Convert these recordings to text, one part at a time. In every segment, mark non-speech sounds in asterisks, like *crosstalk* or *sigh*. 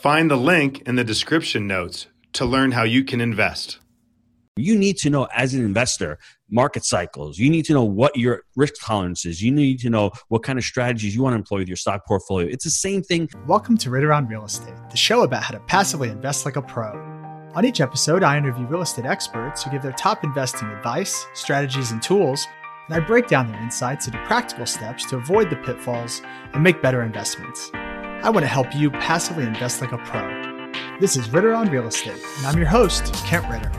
Find the link in the description notes to learn how you can invest. You need to know as an investor market cycles. You need to know what your risk tolerance is. You need to know what kind of strategies you want to employ with your stock portfolio. It's the same thing. Welcome to Ritter on Real Estate, the show about how to passively invest like a pro. On each episode, I interview real estate experts who give their top investing advice, strategies, and tools, and I break down their insights into practical steps to avoid the pitfalls and make better investments. I want to help you passively invest like a pro. This is Ritter on Real Estate, and I'm your host, Kent Ritter.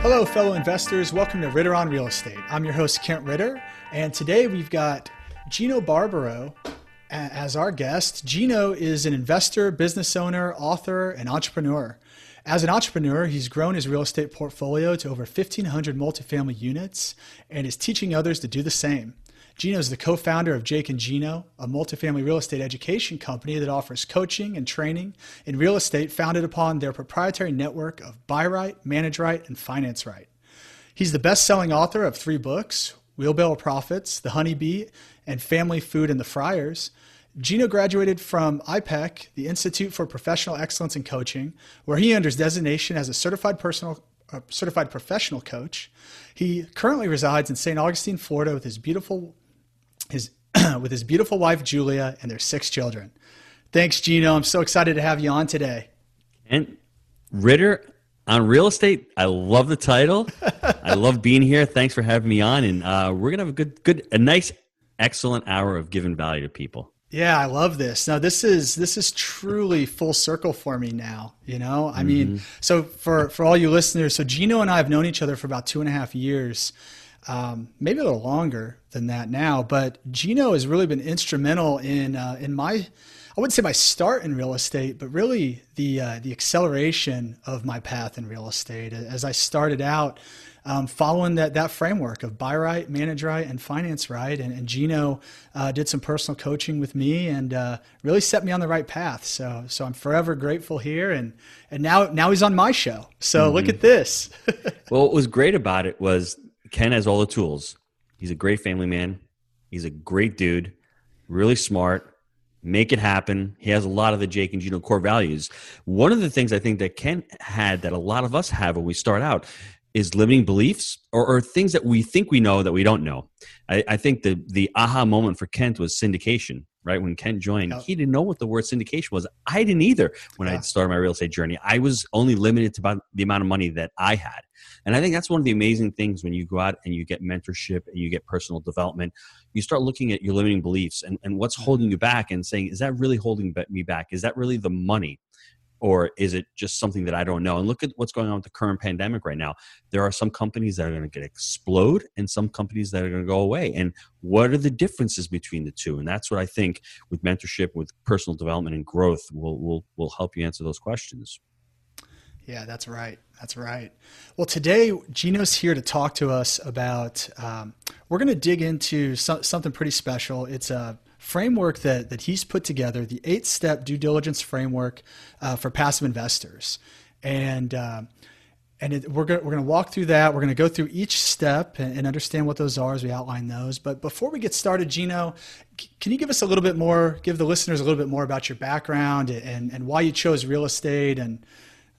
Hello, fellow investors. Welcome to Ritter on Real Estate. I'm your host, Kent Ritter, and today we've got Gino Barbaro as our guest. Gino is an investor, business owner, author, and entrepreneur. As an entrepreneur, he's grown his real estate portfolio to over 1,500 multifamily units and is teaching others to do the same. Gino is the co founder of Jake and Gino, a multifamily real estate education company that offers coaching and training in real estate founded upon their proprietary network of buy right, manage right, and finance right. He's the best selling author of three books Wheelbarrow Profits, The Honeybee, and Family Food and the Friars. Gino graduated from IPEC, the Institute for Professional Excellence in Coaching, where he earned his designation as a certified personal a certified professional coach. He currently resides in St. Augustine, Florida, with his beautiful his *clears throat* with his beautiful wife Julia and their six children. Thanks, Gino. I'm so excited to have you on today. And Ritter on real estate. I love the title. *laughs* I love being here. Thanks for having me on, and uh, we're gonna have a good, good, a nice, excellent hour of giving value to people. Yeah, I love this. Now this is this is truly full circle for me now. You know, I mm-hmm. mean, so for for all you listeners, so Gino and I have known each other for about two and a half years um, maybe a little longer than that now. But Gino has really been instrumental in uh, in my I wouldn't say my start in real estate, but really the uh, the acceleration of my path in real estate as I started out. Um, following that that framework of buy right, manage right, and finance right, and, and Gino uh, did some personal coaching with me and uh, really set me on the right path. So so I'm forever grateful here, and and now now he's on my show. So mm-hmm. look at this. *laughs* well, what was great about it was Ken has all the tools. He's a great family man. He's a great dude, really smart, make it happen. He has a lot of the Jake and Gino core values. One of the things I think that Ken had that a lot of us have when we start out is limiting beliefs or, or things that we think we know that we don't know. I, I think the the aha moment for Kent was syndication right? When Ken joined, he didn't know what the word syndication was. I didn't either when yeah. I started my real estate journey. I was only limited to about the amount of money that I had. And I think that's one of the amazing things when you go out and you get mentorship and you get personal development, you start looking at your limiting beliefs and, and what's holding you back and saying, is that really holding me back? Is that really the money? or is it just something that I don't know? And look at what's going on with the current pandemic right now. There are some companies that are going to get explode and some companies that are going to go away. And what are the differences between the two? And that's what I think with mentorship, with personal development and growth will will will help you answer those questions. Yeah, that's right. That's right. Well, today Gino's here to talk to us about. Um, we're going to dig into so, something pretty special. It's a framework that, that he's put together, the eight step due diligence framework uh, for passive investors. And, uh, and it, we're going we're to walk through that. We're going to go through each step and, and, understand what those are as we outline those. But before we get started, Gino, c- can you give us a little bit more, give the listeners a little bit more about your background and, and why you chose real estate? And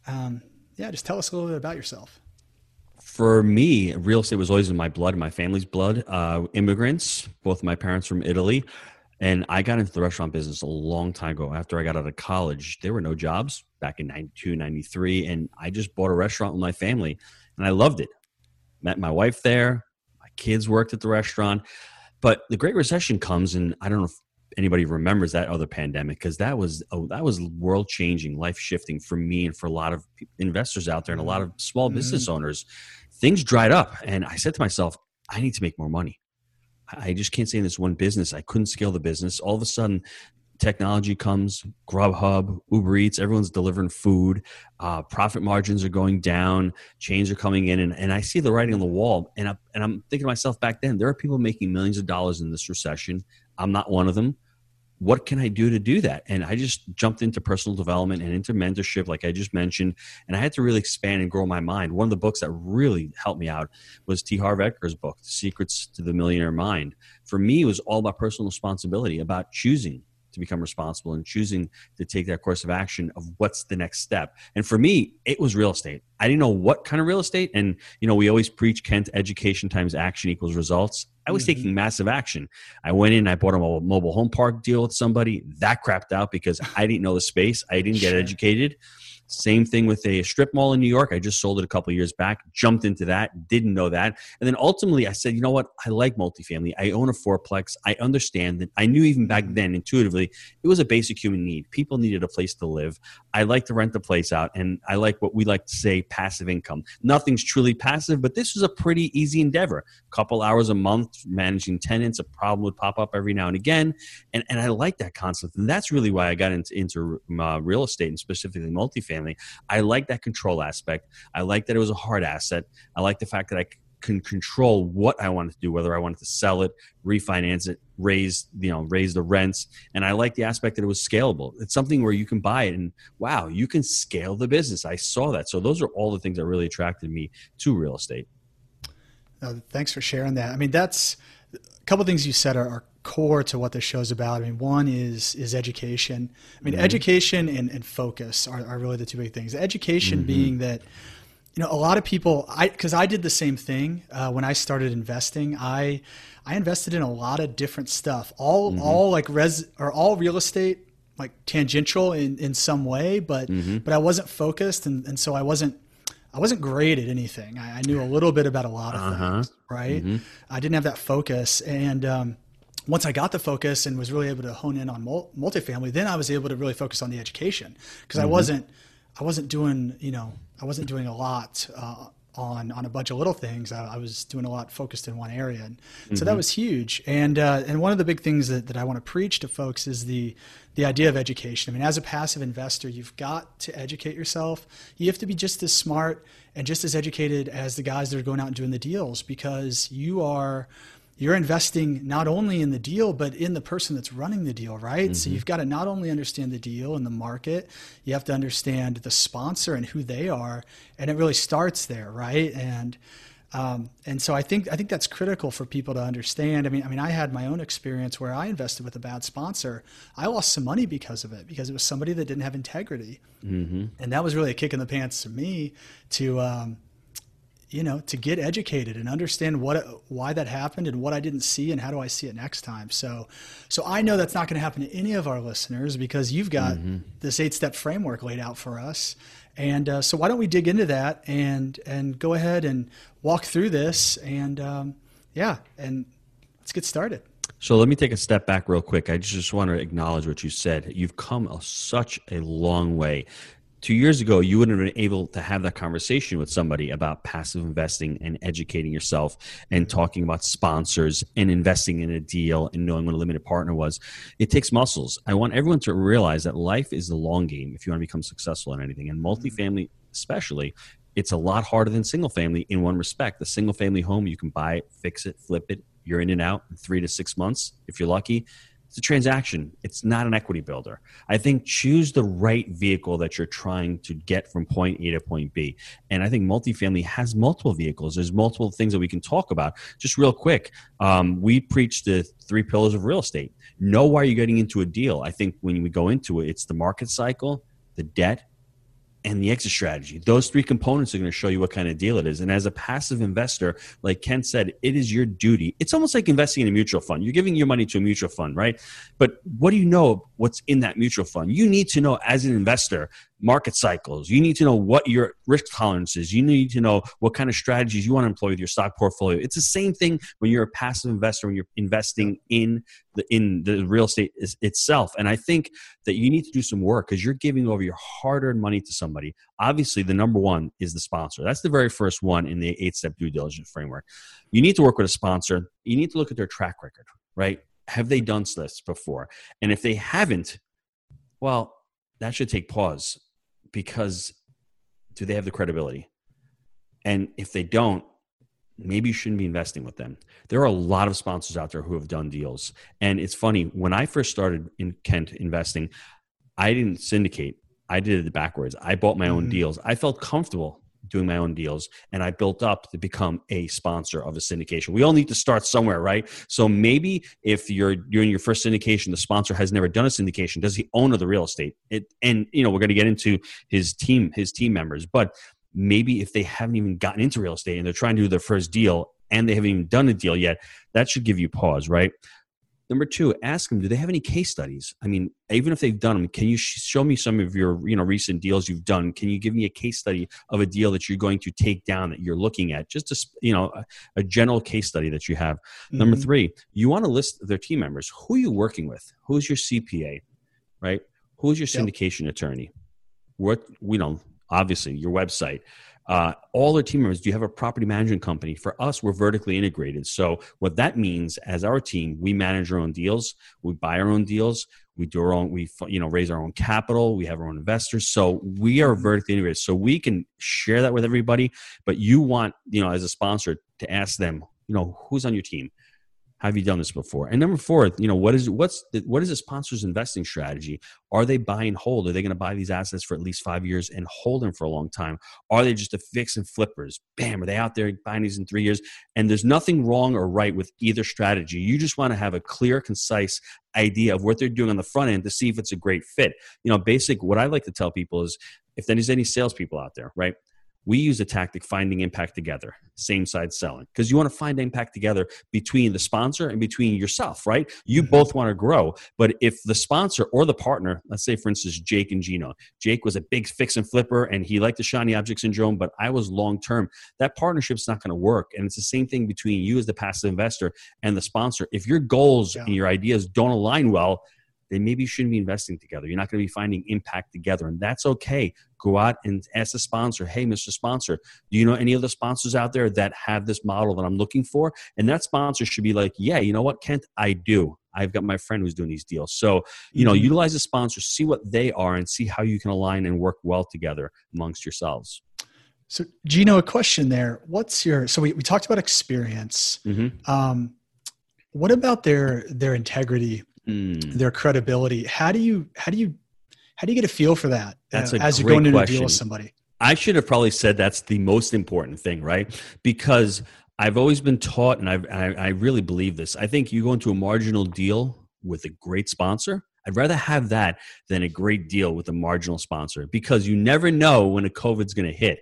um, yeah, just tell us a little bit about yourself for me, real estate was always in my blood, my family's blood. Uh, immigrants, both my parents from Italy And I got into the restaurant business a long time ago. After I got out of college, there were no jobs back in 92, 93. And I just bought a restaurant with my family and I loved it. Met my wife there. My kids worked at the restaurant. But the Great Recession comes, and I don't know if anybody remembers that other pandemic because that was oh, that was world changing, life shifting for me and for a lot of investors out there and a lot of small mm-hmm. business owners. Things dried up, and I said to myself, I need to make more money. I just can't stay in this one business. I couldn't scale the business. All of a sudden, technology comes, Grubhub, Uber Eats, everyone's delivering food. Uh, profit margins are going down, chains are coming in, and, and I see the writing on the wall. And, I, and I'm thinking to myself back then, there are people making millions of dollars in this recession. I'm not one of them what can I do to do that? And I just jumped into personal development and into mentorship, like I just mentioned. And I had to really expand and grow my mind. One of the books that really helped me out was T. Harv Eker's book, The Secrets to the Millionaire Mind. For me, it was all about personal responsibility, about choosing to become responsible and choosing to take that course of action of what's the next step. And for me, it was real estate. I didn't know what kind of real estate. And, you know, we always preach Kent education times action equals results. I was mm-hmm. taking massive action. I went in, I bought a mobile home park deal with somebody. That crapped out because I didn't know the space. I didn't get educated. Same thing with a strip mall in New York. I just sold it a couple years back, jumped into that, didn't know that. And then ultimately I said, you know what? I like multifamily. I own a fourplex. I understand that. I knew even back then intuitively it was a basic human need. People needed a place to live. I like to rent the place out and I like what we like to say passive income. Nothing's truly passive, but this was a pretty easy endeavor. A couple hours a month managing tenants, a problem would pop up every now and again. And, and I like that concept. And that's really why I got into, into uh, real estate and specifically multifamily family. I like that control aspect. I like that it was a hard asset. I like the fact that I can control what I wanted to do, whether I wanted to sell it, refinance it, raise you know raise the rents, and I like the aspect that it was scalable. It's something where you can buy it and wow, you can scale the business. I saw that, so those are all the things that really attracted me to real estate. Uh, thanks for sharing that. I mean, that's a couple things you said are, are core to what this show's about. I mean, one is is education. I mean, mm-hmm. education and, and focus are, are really the two big things. Education mm-hmm. being that, you know, a lot of people, I because I did the same thing uh, when I started investing. I I invested in a lot of different stuff, all mm-hmm. all like res or all real estate, like tangential in, in some way, but mm-hmm. but I wasn't focused, and, and so I wasn't I wasn't great at anything. I, I, knew a little bit about a lot of uh-huh. things, right? Mm-hmm. I didn't have that focus, and um, once I got the focus and was really able to hone in on multifamily, then I was able to really focus on the education because mm-hmm. I wasn't I wasn't doing you know I wasn't doing a lot uh, on on a bunch of little things. I, I, was doing a lot focused in one area, and mm-hmm. so that mm-hmm. was huge. And uh, and one of the big things that, that I want to preach to folks is the the idea of education. I mean, as a passive investor, you've got to educate yourself. You have to be just as smart and just as educated as the guys that are going out and doing the deals because you are you're investing not only in the deal but in the person that's running the deal right mm-hmm. so you've got to not only understand the deal and the market you have to understand the sponsor and who they are and it really starts there right and um, and so I think I think that's critical for people to understand. I mean, I mean, I had my own experience where I invested with a bad sponsor. I lost some money because of it because it was somebody that didn't have integrity, mm-hmm. and that was really a kick in the pants to me to um, you know, to get educated and understand what why that happened and what I didn't see and how do I see it next time. So, so I know that's not going to happen to any of our listeners because you've got mm-hmm. this eight step framework laid out for us. And uh, so, why don't we dig into that and and go ahead and walk through this and um, yeah, and let's get started. So let me take a step back real quick. I just want to acknowledge what you said. You've come a, such a long way two years ago, you wouldn't have been able to have that conversation with somebody about passive investing and educating yourself and mm-hmm. talking about sponsors and investing in a deal and knowing what a limited partner was. It takes muscles. I want everyone to realize that life is the long game if you want to become successful in anything, and mm-hmm. multifamily, especially. It's a lot harder than single family in one respect. The single family home, you can buy it, fix it, flip it. You're in and out in three to six months if you're lucky it's a transaction. It's not an equity builder. I think choose the right vehicle that you're trying to get from point A to point B. And I think multifamily has multiple vehicles. There's multiple things that we can talk about. Just real quick, um, we preach the three pillars of real estate. Know why you're getting into a deal. I think when we go into it, it's the market cycle, the debt, and the exit strategy. Those three components are going to show you what kind of deal it is. And as a passive investor, like Ken said, it is your duty. It's almost like investing in a mutual fund. You're giving your money to a mutual fund, right? But what do you know what's in that mutual fund? You need to know as an investor market cycles. You need to know what your risk tolerance is. You need to know what kind of strategies you want to employ with your stock portfolio. It's the same thing when you're a passive investor when you're investing in the in the real estate is, itself. And I think that you need to do some work because you're giving over your hard-earned money to somebody. Obviously, the number one is the sponsor. That's the very first one in the eight-step due diligence framework. You need to work with a sponsor. You need to look at their track record, right? Have they done this before? And if they haven't, well, that should take pause because do they have the credibility? And if they don't, maybe you shouldn't be investing with them. There are a lot of sponsors out there who have done deals. And it's funny, when I first started in Kent investing, I didn't syndicate. I did it backwards. I bought my own mm-hmm. deals. I felt comfortable doing my own deals and I built up to become a sponsor of a syndication. We all need to start somewhere, right? So maybe if you're doing your first syndication, the sponsor has never done a syndication, does he own the real estate? It, and you know, we're going to get into his team, his team members, but maybe if they haven't even gotten into real estate and they're trying to do their first deal and they haven't even done a deal yet, that should give you pause, right? Number two, ask them, do they have any case studies? I mean, even if they've done them, can you show me some of your you know recent deals you've done? Can you give me a case study of a deal that you're going to take down that you're looking at? Just a you know a, a general case study that you have. Mm-hmm. Number three, you want to list their team members. Who are you working with? Who's your CPA? Right? Who's your syndication yep. attorney? What we know, obviously your website uh, all our team members do you have a property management company? For us we're vertically integrated. So what that means as our team we manage our own deals we buy our own deals we do our own we you know raise our own capital we have our own investors. So we are vertically integrated. So we can share that with everybody but you want you know as a sponsor to ask them you know who's on your team have you done this before? And number four, you know, what is what's the, what is a sponsor's investing strategy? Are they buy and hold? Are they going to buy these assets for at least five years and hold them for a long time? Are they just a fix and flippers? Bam, are they out there buying these in three years? And there's nothing wrong or right with either strategy. You just want to have a clear, concise idea of what they're doing on the front end to see if it's a great fit. You know, basic what I like to tell people is if there's any salespeople out there, right? We use a tactic finding impact together same side selling because you want to find impact together between the sponsor and between yourself right you mm-hmm. both want to grow but if the sponsor or the partner let's say for instance jake and gino jake was a big fix and flipper and he liked the shiny object syndrome but i was long term that partnership's not going to work and it's the same thing between you as the passive investor and the sponsor if your goals yeah. and your ideas don't align well then maybe you shouldn't be investing together. You're not going to be finding impact together, and that's okay. Go out and ask the sponsor, hey, Mr. Sponsor, do you know any of the sponsors out there that have this model that I'm looking for? And that sponsor should be like, yeah, you know what, Kent, I do. I've got my friend who's doing these deals. So, you know, mm-hmm. utilize the sponsors, see what they are, and see how you can align and work well together amongst yourselves. So, Gino, a question there. What's your so we, we talked about experience. Mm-hmm. Um, what about their their integrity mm. their credibility. How do you how do you how do you get a feel for that that's uh, as you're going into a deal with somebody? I should have probably said that's the most important thing, right? Because I've always been taught, and I've, I, I really believe this. I think you go into a marginal deal with a great sponsor. I'd rather have that than a great deal with a marginal sponsor because you never know when a COVID's going to hit.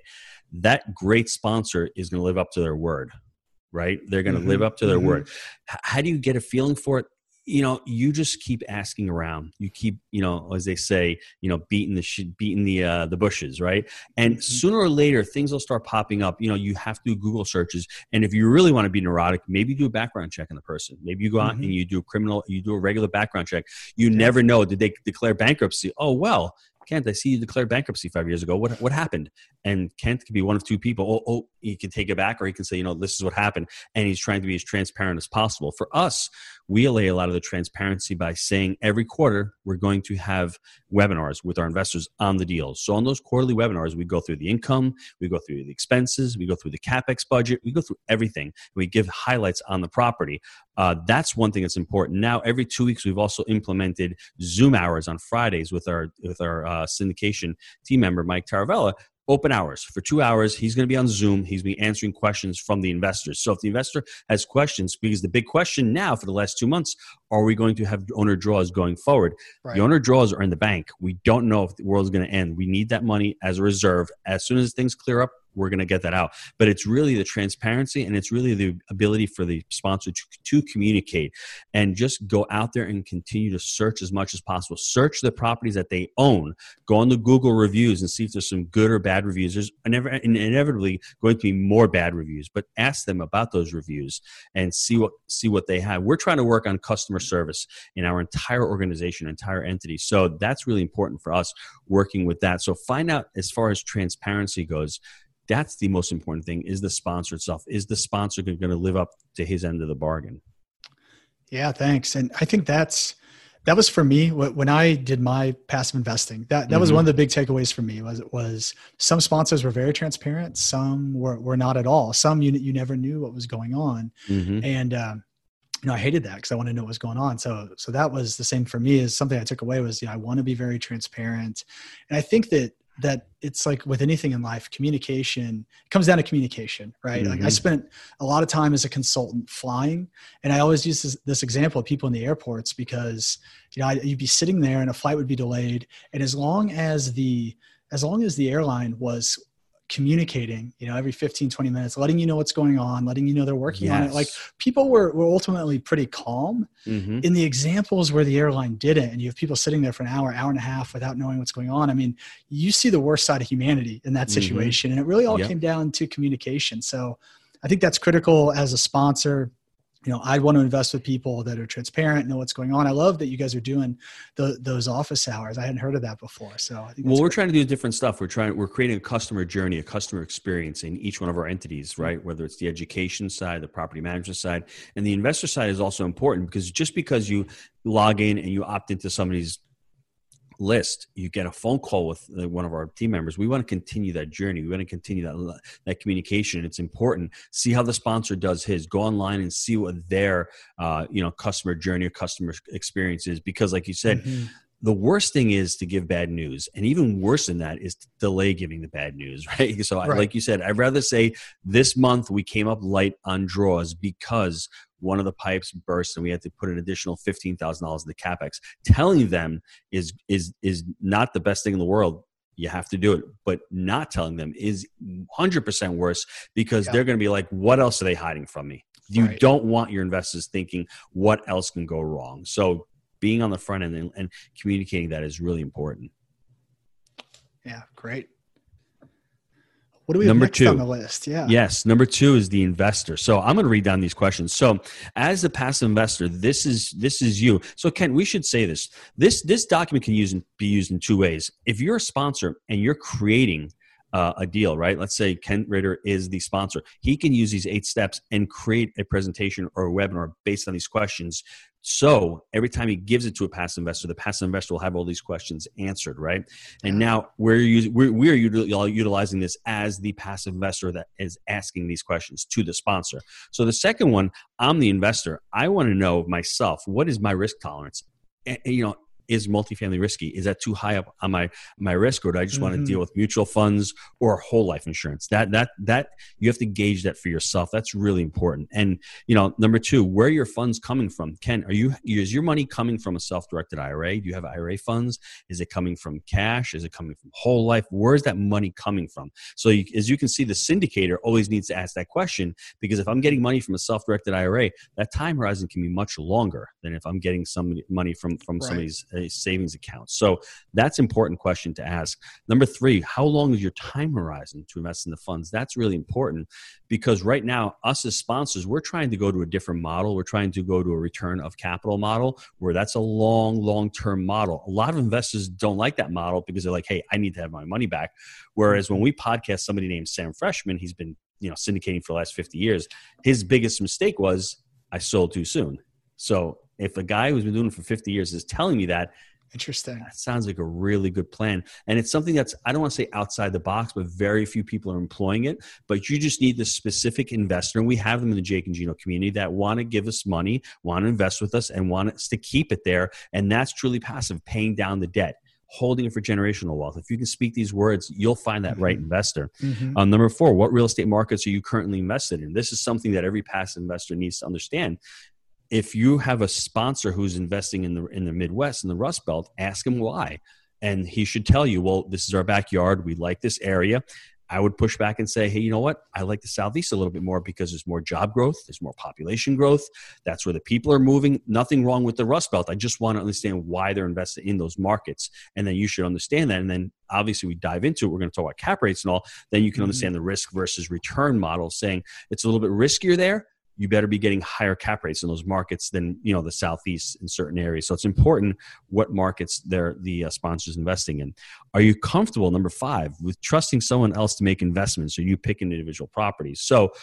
That great sponsor is going to live up to their word, right? They're going to mm-hmm. live up to their mm-hmm. word. How do you get a feeling for it? You know you just keep asking around you keep you know as they say you know beating the sh- beating the uh, the bushes right and mm-hmm. sooner or later things will start popping up you know you have to do google searches and if you really want to be neurotic maybe do a background check on the person maybe you go out mm-hmm. and you do a criminal you do a regular background check you never know did they declare bankruptcy oh well Kent, I see you declared bankruptcy five years ago. What what happened? And Kent could be one of two people. Oh, oh, he can take it back, or he can say, you know, this is what happened. And he's trying to be as transparent as possible. For us, we allay a lot of the transparency by saying every quarter we're going to have webinars with our investors on the deals. So on those quarterly webinars, we go through the income, we go through the expenses, we go through the capex budget, we go through everything. We give highlights on the property. Uh, that's one thing that's important. Now, every two weeks, we've also implemented Zoom hours on Fridays with our with our uh, syndication team member Mike Taravella open hours for two hours. He's going to be on Zoom. He's going to be answering questions from the investors. So if the investor has questions, because the big question now for the last two months, are we going to have owner draws going forward? Right. The owner draws are in the bank. We don't know if the world is going to end. We need that money as a reserve. As soon as things clear up, we're going to get that out. But it's really the transparency and it's really the ability for the sponsor to, to communicate and just go out there and continue to search as much as possible. Search the properties that they own. Go on the Google reviews and see if there's some good or bad reviews. There's inevitably going to be more bad reviews, but ask them about those reviews and see what see what they have. We're trying to work on customer service in our entire organization, entire entity. So that's really important for us working with that. So find out as far as transparency goes that's the most important thing is the sponsor itself is the sponsor going to live up to his end of the bargain yeah thanks and i think that's that was for me when i did my passive investing that that mm-hmm. was one of the big takeaways for me was it was some sponsors were very transparent some were, were not at all some you, you never knew what was going on mm-hmm. and um, you know, I hated that because I want to know what's going on. So, so that was the same for me. Is something I took away was, you know, I want to be very transparent, and I think that that it's like with anything in life communication comes down to communication right mm-hmm. like i mm-hmm. spent a lot of time as a consultant flying and i always use this, this example of people in the airports because you know I, you'd be sitting there and a flight would be delayed and as long as the as long as the airline was communicating you know every 15 20 minutes letting you know what's going on letting you know they're working yes. on it like people were, were ultimately pretty calm mm-hmm. in the examples where the airline didn't and you have people sitting there for an hour hour and a half without knowing what's going on i mean you see the worst side of humanity in that mm-hmm. situation mm-hmm. and it really all yep. came down to communication so i think that's critical as a sponsor you know i want to invest with people that are transparent know what's going on. I love that you guys are doing the, those office hours. I hadn't heard of that before so I think well we're great. trying to do different stuff. We're trying we're creating a customer journey a customer experience in each one of our entities mm-hmm. right? Whether it's the education side the property management side. And the investor side is also important because just because you log in and you opt into somebody's list, you get a phone call with uh, one of our team members. We want to continue that journey. We want to continue that that communication. It's important. See how the sponsor does his. Go online and see what their uh, you know customer journey or customer experience is. Because, like you said. Mm-hmm the worst thing is to give bad news and even worse than that is to delay giving the bad news *laughs* right so right. I, like you said i'd rather say this month we came up light on draws because one of the pipes burst and we had to put an additional $15,000 in the capex. Telling them is is is not the best thing in the world. You have to do it, but not telling them is 100% worse because yeah. they're going to be like what else are they hiding from me? You right. don't want your investors thinking what else can go wrong. So being on the front end and, and communicating that is really important. Yeah, great. What do we number two on the list? Yeah. Yes. Number two is the investor. So I'm going to read down these questions. So as a passive investor, this is this is you. So Ken, we should say this. This this document can use be used in two ways. If you're a sponsor and you're creating uh, a deal, right? Let's say Kent Ritter is the sponsor. He can use these eight steps and create a presentation or a webinar based on these questions so every time he gives it to a passive investor, the passive investor will have all these questions answered, right? And now we're using we're, we're utilizing this as the passive investor that is asking these questions to the sponsor. So the second one, I'm the investor. I want to know myself what is my risk tolerance. And, you know, is multifamily risky? Is that too high up on my my risk, or do I just mm-hmm. want to deal with mutual funds or whole life insurance? That that that you have to gauge that for yourself. That's really important. And you know, number two, where your funds coming from? Ken, are you is your money coming from a self directed IRA? Do you have IRA funds? Is it coming from cash? Is it coming from whole life? Where is that money coming from? So you, as you can see, the syndicator always needs to ask that question because if I'm getting money from a self directed IRA, that time horizon can be much longer than if I'm getting some money from from right. somebody's a savings account? So that's important question to ask. Number three, how long is your time horizon to invest in the funds? That's really important because right now, us as sponsors, we're trying to go to a different model. We're trying to go to a return of capital model where that's a long, long term model. A lot of investors don't like that model because they're like, hey, I need to have my money back. Whereas when we podcast somebody named Sam Freshman, he's been you know syndicating for the last 50 years his biggest mistake was i sold too soon so if a guy who's been doing it for 50 years is telling me that, Interesting. That sounds like a really good plan. And it's something that's, I don't want to say outside the box, but very few people are employing it. But you just need the specific investor. And we have them in the Jake and Gino community that want to give us money, want to invest with us, and want us to keep it there. And that's truly passive, paying down the debt holding it for generational wealth. If you can speak these words, you'll find that right Mhm. investor. Mhm. Um, number four, what real estate markets are you currently invested in? This is something that every passive investor needs to understand. If you have a sponsor who's investing in the in the Midwest in the Rust Belt, ask him why, and he should tell you, well, this is our backyard. We like this area. I would push back and say, hey, you know what? I like the Southeast a little bit more because there's more job growth, there's more population growth. That's where the people are moving. Nothing wrong with the Rust Belt. I just want to understand why they're invested in those markets. And then you should understand that. And then obviously we dive into it. We're going to talk about cap rates and all. Then you can Mhm. understand the risk versus return model, saying it's a little bit riskier there. You better be getting higher cap rates in those markets than you know the southeast in certain areas. So it's important what markets they're the uh, sponsors investing in. Are you comfortable, number five, with trusting someone else to make investments or you pick individual properties? So,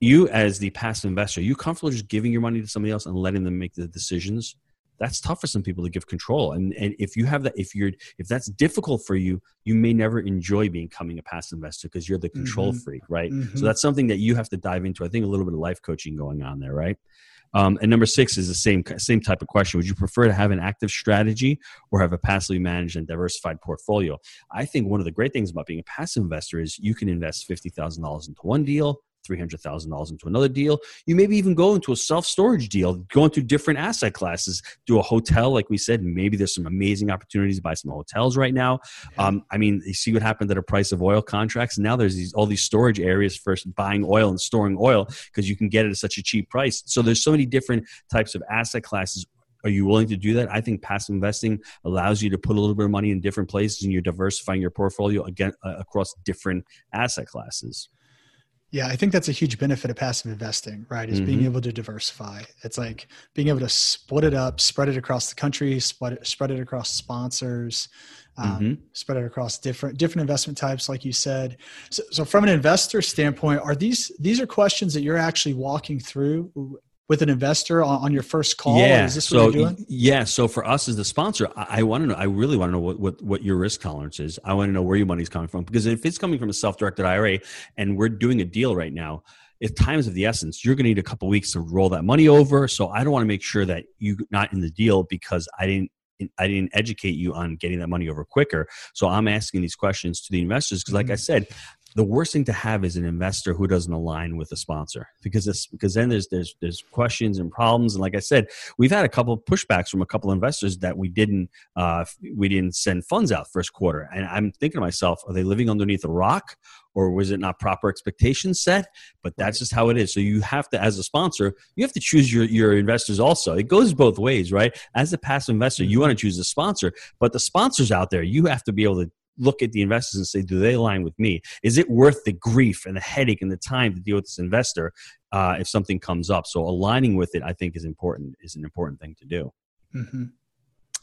you as the passive investor, are you comfortable just giving your money to somebody else and letting them make the decisions? That's tough for some people to give control. And, and if you have that, if you're, if that's difficult for you, you may never enjoy becoming a passive investor because you're the control Mhm. freak, right? Mhm. So that's something that you have to dive into. I think a little bit of life coaching going on there, right? Um, and number six is the same same type of question. Would you prefer to have an active strategy or have a passively managed and diversified portfolio? I think one of the great things about being a passive investor is you can invest fifty thousand dollars into one deal, three hundred thousand dollars into another deal. You maybe even go into a self storage deal, go into different asset classes, do a hotel, like we said. Maybe there's some amazing opportunities to buy some hotels right now. Um, I mean, you see what happened to the price of oil contracts. Now there's these all these storage areas for buying oil and storing oil because you can get it at such a cheap price. So there's so many different types of asset classes. Are you willing to do that? I think passive investing allows you to put a little bit of money in different places, and you're diversifying your portfolio again uh, across different asset classes. Yeah, I think that's a huge benefit of passive investing, right? Is being Mhm. able to diversify. It's like being able to split it up, spread it across the country, spread it, spread it across sponsors, um, Mhm. spread it across different different investment types, like you said. So, so, from an investor standpoint, are these these are questions that you're actually walking through with an investor on, on your first call? Yeah. is this so what you're doing? yeah. So for us as the sponsor, I, I want to know. I really want to know what, what what your risk tolerance is. I want to know where your money's coming from because if it's coming from a self-directed IRA and we're doing a deal right now. If time is of the essence, you're going to need a couple weeks to roll that money over. So I don't want to make sure that you're not in the deal because I didn't I didn't educate you on getting that money over quicker. So I'm asking these questions to the investors because, like mm-hmm. I said, the worst thing to have is an investor who doesn't align with the sponsor because this because then there's there's there's questions and problems. And like I said we've had a couple pushbacks from a couple investors that we didn't uh, we didn't send funds out first quarter. And I'm thinking to myself are they living underneath a rock or was it not proper expectations set? But that's just how it is. So you have to as a sponsor you have to choose your your investors also. It goes both ways right? As a passive investor you want to choose a sponsor but the sponsors out there. You have to be able to look at the investors and say, do they align with me? Is it worth the grief and the headache and the time to deal with this investor uh, if something comes up? So aligning with it, I think, is important. Is an important thing to do. Mm-hmm.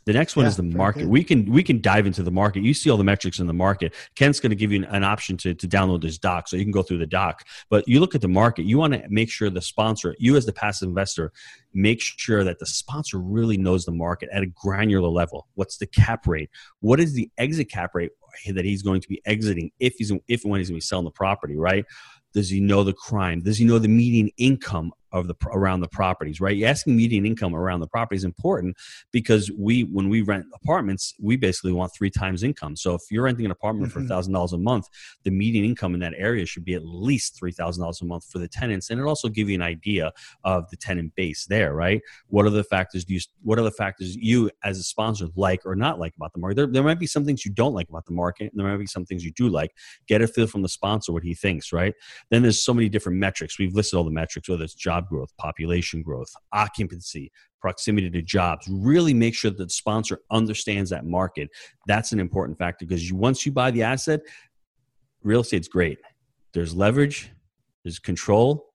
The next one Yeah, is the market. good. We can we can dive into the market. You see all the metrics in the market. Ken's going to give you an, an option to, to download this doc, so you can go through the doc. But you look at the market. You want to make sure the sponsor, you as the passive investor, make sure that the sponsor really knows the market at a granular level. What's the cap rate? What is the exit cap rate that he's going to be exiting if he's if when he's going to be selling the property? Right? Does he know the crime? Does he know the median income of the around the properties? Right? Asking median income around the property is important because we when we rent apartments, we basically want three times income. So if you're renting an apartment for Mhm. thousand dollars a month, the median income in that area should be at least three thousand dollars a month for the tenants, and it also give you an idea of the tenant base there. Right? What are the factors? Do you what are the factors you as a sponsor like or not like about the market? There, there might be some things you don't like about the market, and there might be some things you do like. Get a feel from the sponsor what he thinks. Right? Then there's so many different metrics. We've listed all the metrics, whether it's job growth, population growth, occupancy, proximity to jobs. Really make sure that the sponsor understands that market. That's an important factor because you, once you buy the asset, real estate's great. There's leverage, there's control,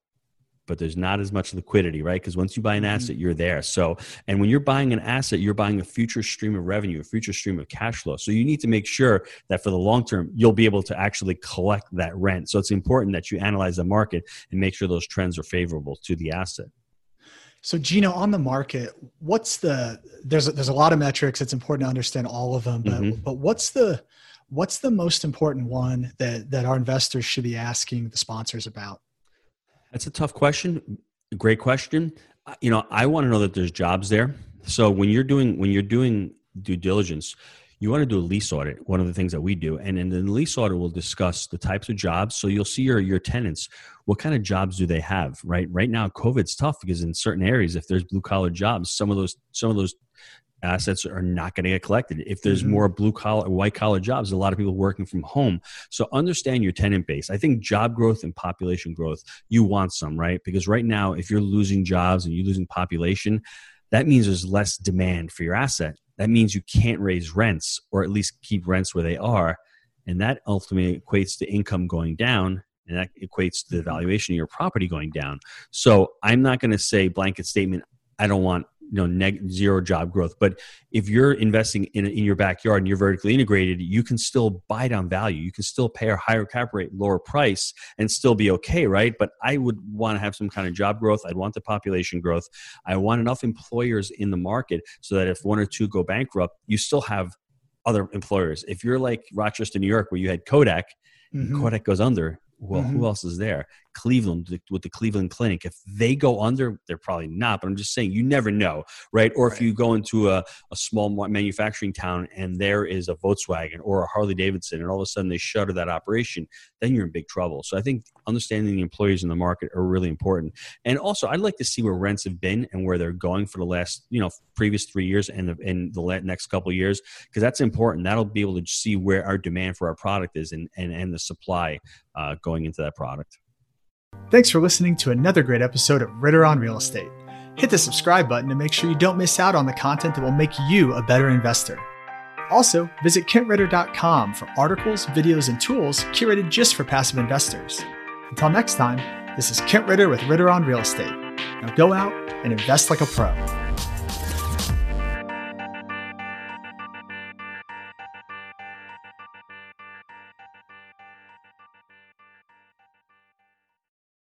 but there's not as much liquidity, right? Because once you buy an Mhm. asset, you're there. So, and when you're buying an asset, you're buying a future stream of revenue, a future stream of cash flow. So you need to make sure that for the long term, you'll be able to actually collect that rent. So it's important that you analyze the market and make sure those trends are favorable to the asset. So Gino, on the market, what's the there's a, there's a lot of metrics. It's important to understand all of them, but Mhm. but what's the what's the most important one that that our investors should be asking the sponsors about? That's a tough question. Great question. You know, I want to know that there's jobs there. So when you're doing when you're doing due diligence, you want to do a lease audit one of the things that we do and in the lease audit we'll discuss the types of jobs so you'll see your your tenants what kind of jobs do they have right right now covid's tough because in certain areas if there's blue collar jobs some of those some of those assets are not going to get collected. If there's mm-hmm. more blue collar, white collar jobs, a lot of people working from home. So understand your tenant base. I think job growth and population growth, you want some, right? Because right now, if you're losing jobs and you're losing population, that means there's less demand for your asset that means you can't raise rents or at least keep rents where they are. And that ultimately equates to income going down and that equates to the valuation of your property going down. So I'm not going to say blanket statement, I don't want you know neg- zero job growth but if you're investing in, in your backyard and you're vertically integrated you can still buy down value you can still pay a higher cap rate lower price and still be okay right but i would want to have some kind of job growth i'd want the population growth i want enough employers in the market so that if one or two go bankrupt you still have other employers if you're like rochester new york where you had kodak mm-hmm. kodak goes under well, mm-hmm. who else is there? Cleveland with the Cleveland Clinic. If they go under, they're probably not. But I'm just saying, you never know, right? Or right. if you go into a, a small manufacturing town and there is a Volkswagen or a Harley Davidson, and all of a sudden they shutter that operation, then you're in big trouble. So I think understanding the employees in the market are really important. And also, I'd like to see where rents have been and where they're going for the last, you know, previous three years and the, and the next couple of years, because that's important. That'll be able to see where our demand for our product is and and, and the supply uh, going into that product. Thanks for listening to another great episode of Ritter on Real Estate. Hit the subscribe button to make sure you don't miss out on the content that will make you a better investor. Also, visit kentritter.com for articles, videos, and tools curated just for passive investors. Until next time, this is Kent Ritter with Ritter on Real Estate. Now go out and invest like a pro.